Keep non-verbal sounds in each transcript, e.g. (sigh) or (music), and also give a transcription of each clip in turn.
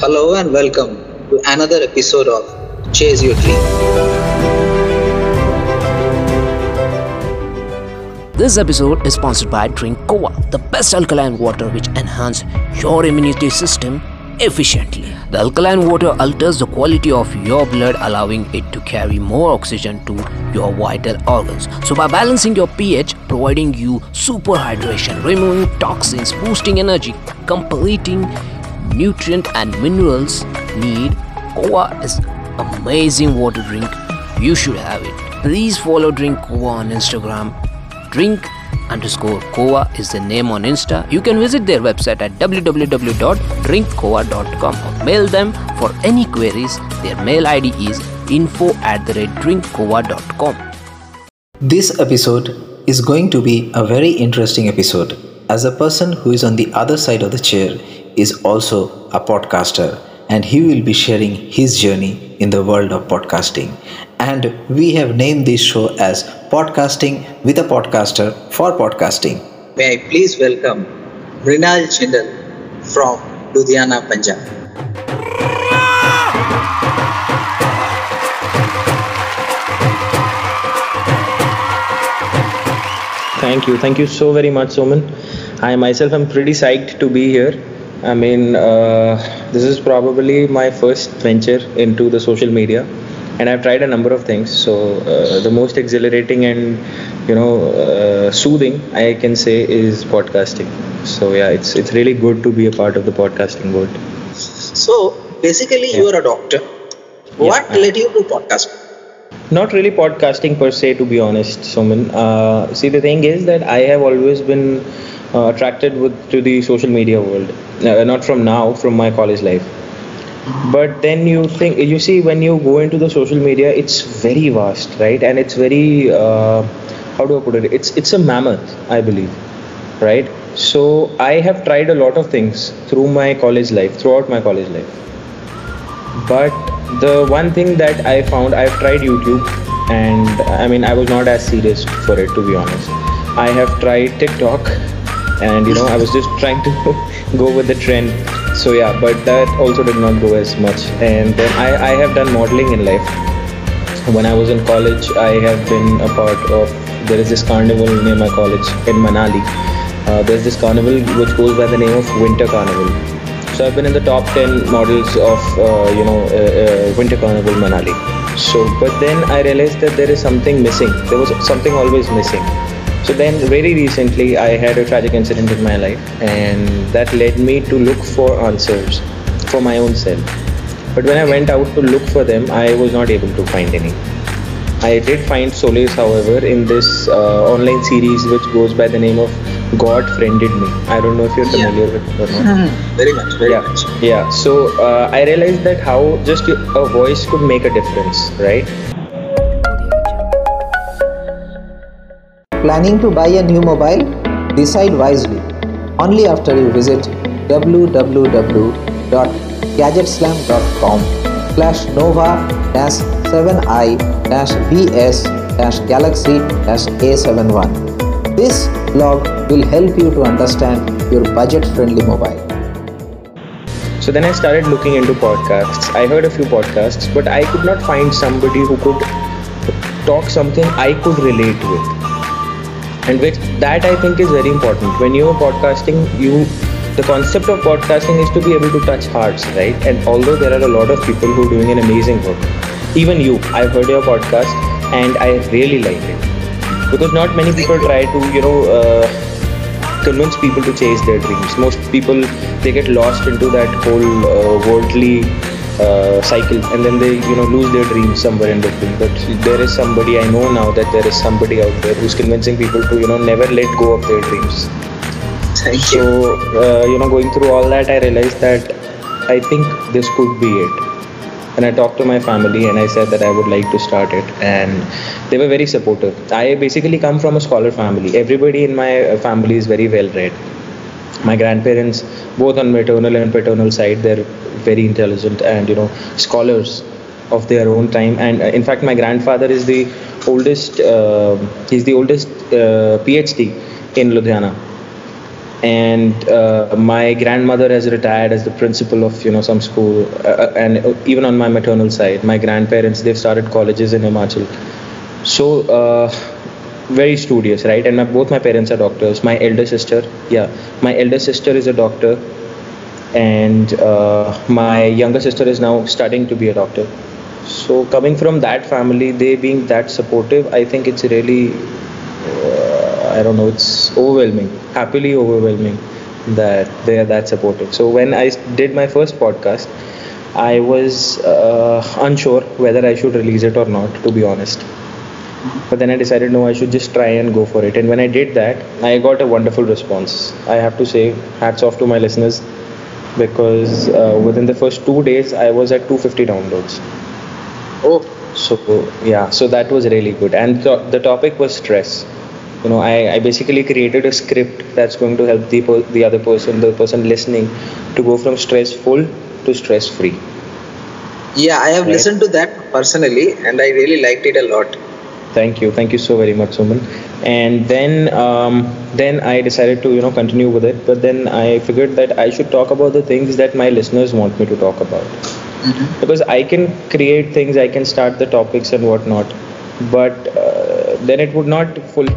Hello and welcome to another episode of Chase Your Dream. This episode is sponsored by Drink Koa, the best alkaline water which enhance your immunity system efficiently. The alkaline water alters the quality of your blood, allowing it to carry more oxygen to your vital organs. So, by balancing your pH, providing you super hydration, removing toxins, boosting energy, completing nutrient and minerals need, Koa is amazing water drink. You should have it. Please follow Drink Koa on Instagram. Drink underscore Koa is the name on Insta. You can visit their website at www.drinkkoa.com or mail them for any queries. Their mail ID is info at the rate drinkkoa.com. This episode is going to be a very interesting episode as a person who is on the other side of the chair is also a podcaster and he will be sharing his journey in the world of podcasting. And we have named this show as Podcasting with a Podcaster for Podcasting. May I please welcome Rinal Chindal from Ludhiana, Punjab. Thank you. Thank you so very much, Soman. I myself am pretty psyched to be here. I mean, uh, this is probably my first venture into the social media, and I've tried a number of things. So, uh, the most exhilarating and you know uh, soothing I can say is podcasting. So, yeah, it's it's really good to be a part of the podcasting world. So, basically, you are a doctor. What I- led you to podcasting? Not really podcasting per se, to be honest, Soman. Uh, see, the thing is that I have always been uh, attracted with to the social media world. Uh, not from now, from my college life. But then you think, you see, when you go into the social media, it's very vast, right? And it's very, uh, how do I put it? It's it's a mammoth, I believe, right? So I have tried a lot of things through my college life, throughout my college life but the one thing that i found i've tried youtube and i mean i was not as serious for it to be honest i have tried tiktok and you know i was just trying to (laughs) go with the trend so yeah but that also did not go as much and then i, I have done modeling in life when i was in college i have been a part of there is this carnival near my college in manali uh, there's this carnival which goes by the name of winter carnival so I've been in the top 10 models of uh, you know uh, uh, Winter Carnival Manali. So but then I realized that there is something missing. There was something always missing. So then very recently I had a tragic incident in my life and that led me to look for answers for my own self. But when I went out to look for them, I was not able to find any. I did find solace, however, in this uh, online series which goes by the name of God Friended Me. I don't know if you're Yeah. familiar with it or not. (laughs) Very much, very yeah much. yeah so uh, i realized that how just a voice could make a difference right Planning to buy a new mobile? Decide wisely. Only after you visit www.gadgetslam.com slash nova dash 7i dash bs galaxy dash a71. This blog will help you to understand your budget friendly mobile. so then i started looking into podcasts i heard a few podcasts but i could not find somebody who could talk something i could relate with and which that i think is very important. When you're podcasting you the concept of podcasting is to be able to touch hearts right? And although there are a lot of people who are doing an amazing work even you i've heard your podcast and i really like it. Because not many people try to you know uh, convince people to chase their dreams. Most people they get lost into that whole uh, worldly uh, cycle and then they you know lose their dreams somewhere in between. But there is somebody i know now that there is somebody out there who's convincing people to you know never let go of their dreams. Thank so uh, you know going through all that i realized that i think this could be it. And i talked to my family and i said that i would like to start it. And they were very supportive. I basically come from a scholar family. Everybody in my uh, family is very well read. My grandparents both on maternal and paternal side they're very intelligent and you know scholars of their own time. And uh, in fact my grandfather is the oldest uh, he's the oldest uh, phd in ludhiana. And uh, my grandmother has retired as the principal of you know some school uh, uh and even on my maternal side. My grandparents they've started colleges in himachal. So very studious right? And my, both my parents are doctors. My elder sister yeah my elder sister is a doctor and uh, my younger sister is now studying to be a doctor. So coming from that family they being that supportive i think it's really uh, i don't know it's overwhelming happily overwhelming that they are that supportive. So when i did my first podcast i was uh, unsure whether i should release it or not to be honest. But then i decided no i should just try and go for it. And when i did that i got a wonderful response. I have to say hats off to my listeners because uh, within the first two days I was at 250 downloads. Oh, so yeah, so that was really good. And th- the topic was stress. You know, I, I basically created a script that's going to help the the other person, the person listening, to go from stressful to stress free. Yeah, I have right? listened to that personally, and I really liked it a lot. Thank you, thank you so very much, Suman and then um, then I decided to you know continue with it. But then I figured that I should talk about the things that my listeners want me to talk about, mm-hmm. because I can create things, I can start the topics and whatnot, but uh, then it would not fully.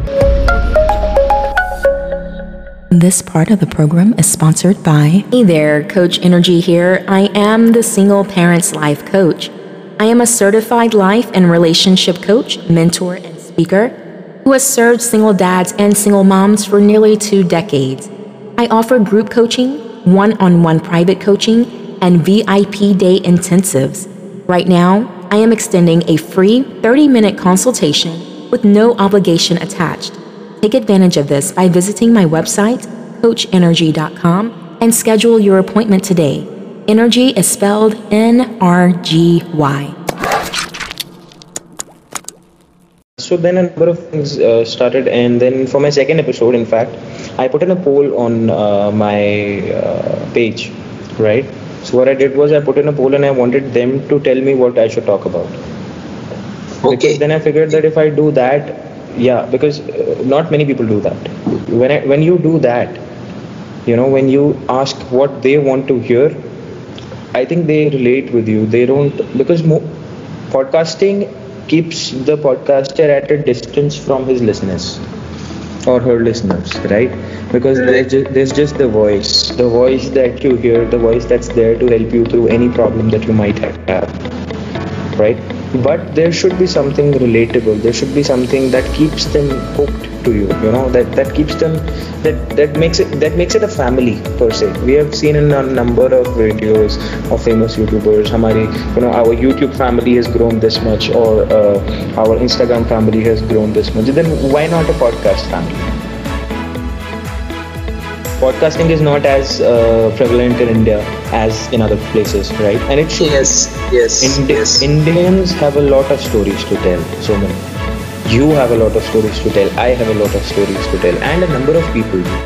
This part of the program is sponsored by. Hey there, Coach NRGY here. I am the Single Parents Life Coach. I am a certified life and relationship coach, mentor, and speaker who has served single dads and single moms for nearly two decades. I offer group coaching, one on one private coaching, and VIP day intensives. Right now, I am extending a free 30 minute consultation with no obligation attached. Take advantage of this by visiting my website, coachnrgy.com, and schedule your appointment today. Energy is spelled N R G Y. so then a number of things uh, started and then for my second episode in fact i put in a poll on uh, my uh, page right? So what i did was i put in a poll and i wanted them to tell me what i should talk about. Okay. because then i figured that if i do that yeah because uh, not many people do that. When I, when you do that you know when you ask what they want to hear i think they relate with you. They don't because mo- podcasting keeps the podcaster at a distance from his listeners or her listeners right? Because there's just, there's just the voice the voice that you hear the voice that's there to help you through any problem that you might have right? But there should be something relatable. There should be something that keeps them hooked to you you know that that keeps them that that makes it that makes it a family per se. We have seen in a number of videos of famous youtubers hamari you know our youtube family has grown this much or uh, our instagram family has grown this much. Then why not a podcast family podcasting is not as uh, prevalent in India as in other places, right? And it should. Yes, yes, Indi- yes. Indians have a lot of stories to tell. So many. You have a lot of stories to tell. I have a lot of stories to tell, and a number of people do.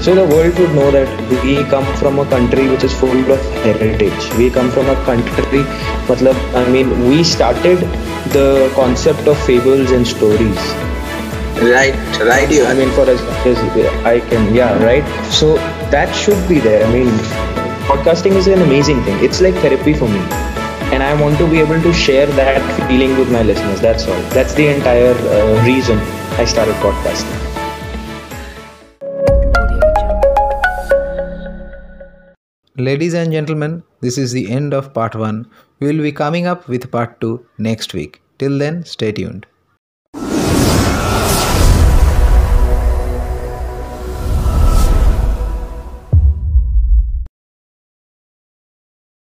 So the world would know that we come from a country which is full of heritage. We come from a country, matlab, I mean, we started the concept of fables and stories right right. You i mean for as much as i can yeah right. So that should be there. I mean podcasting is an amazing thing. It's like therapy for me. And i want to be able to share that feeling with my listeners. That's all. That's the entire uh, reason i started podcasting. Ladies and gentlemen, this is the end of part 1. We will be coming up with part 2 next week. Till then, stay tuned.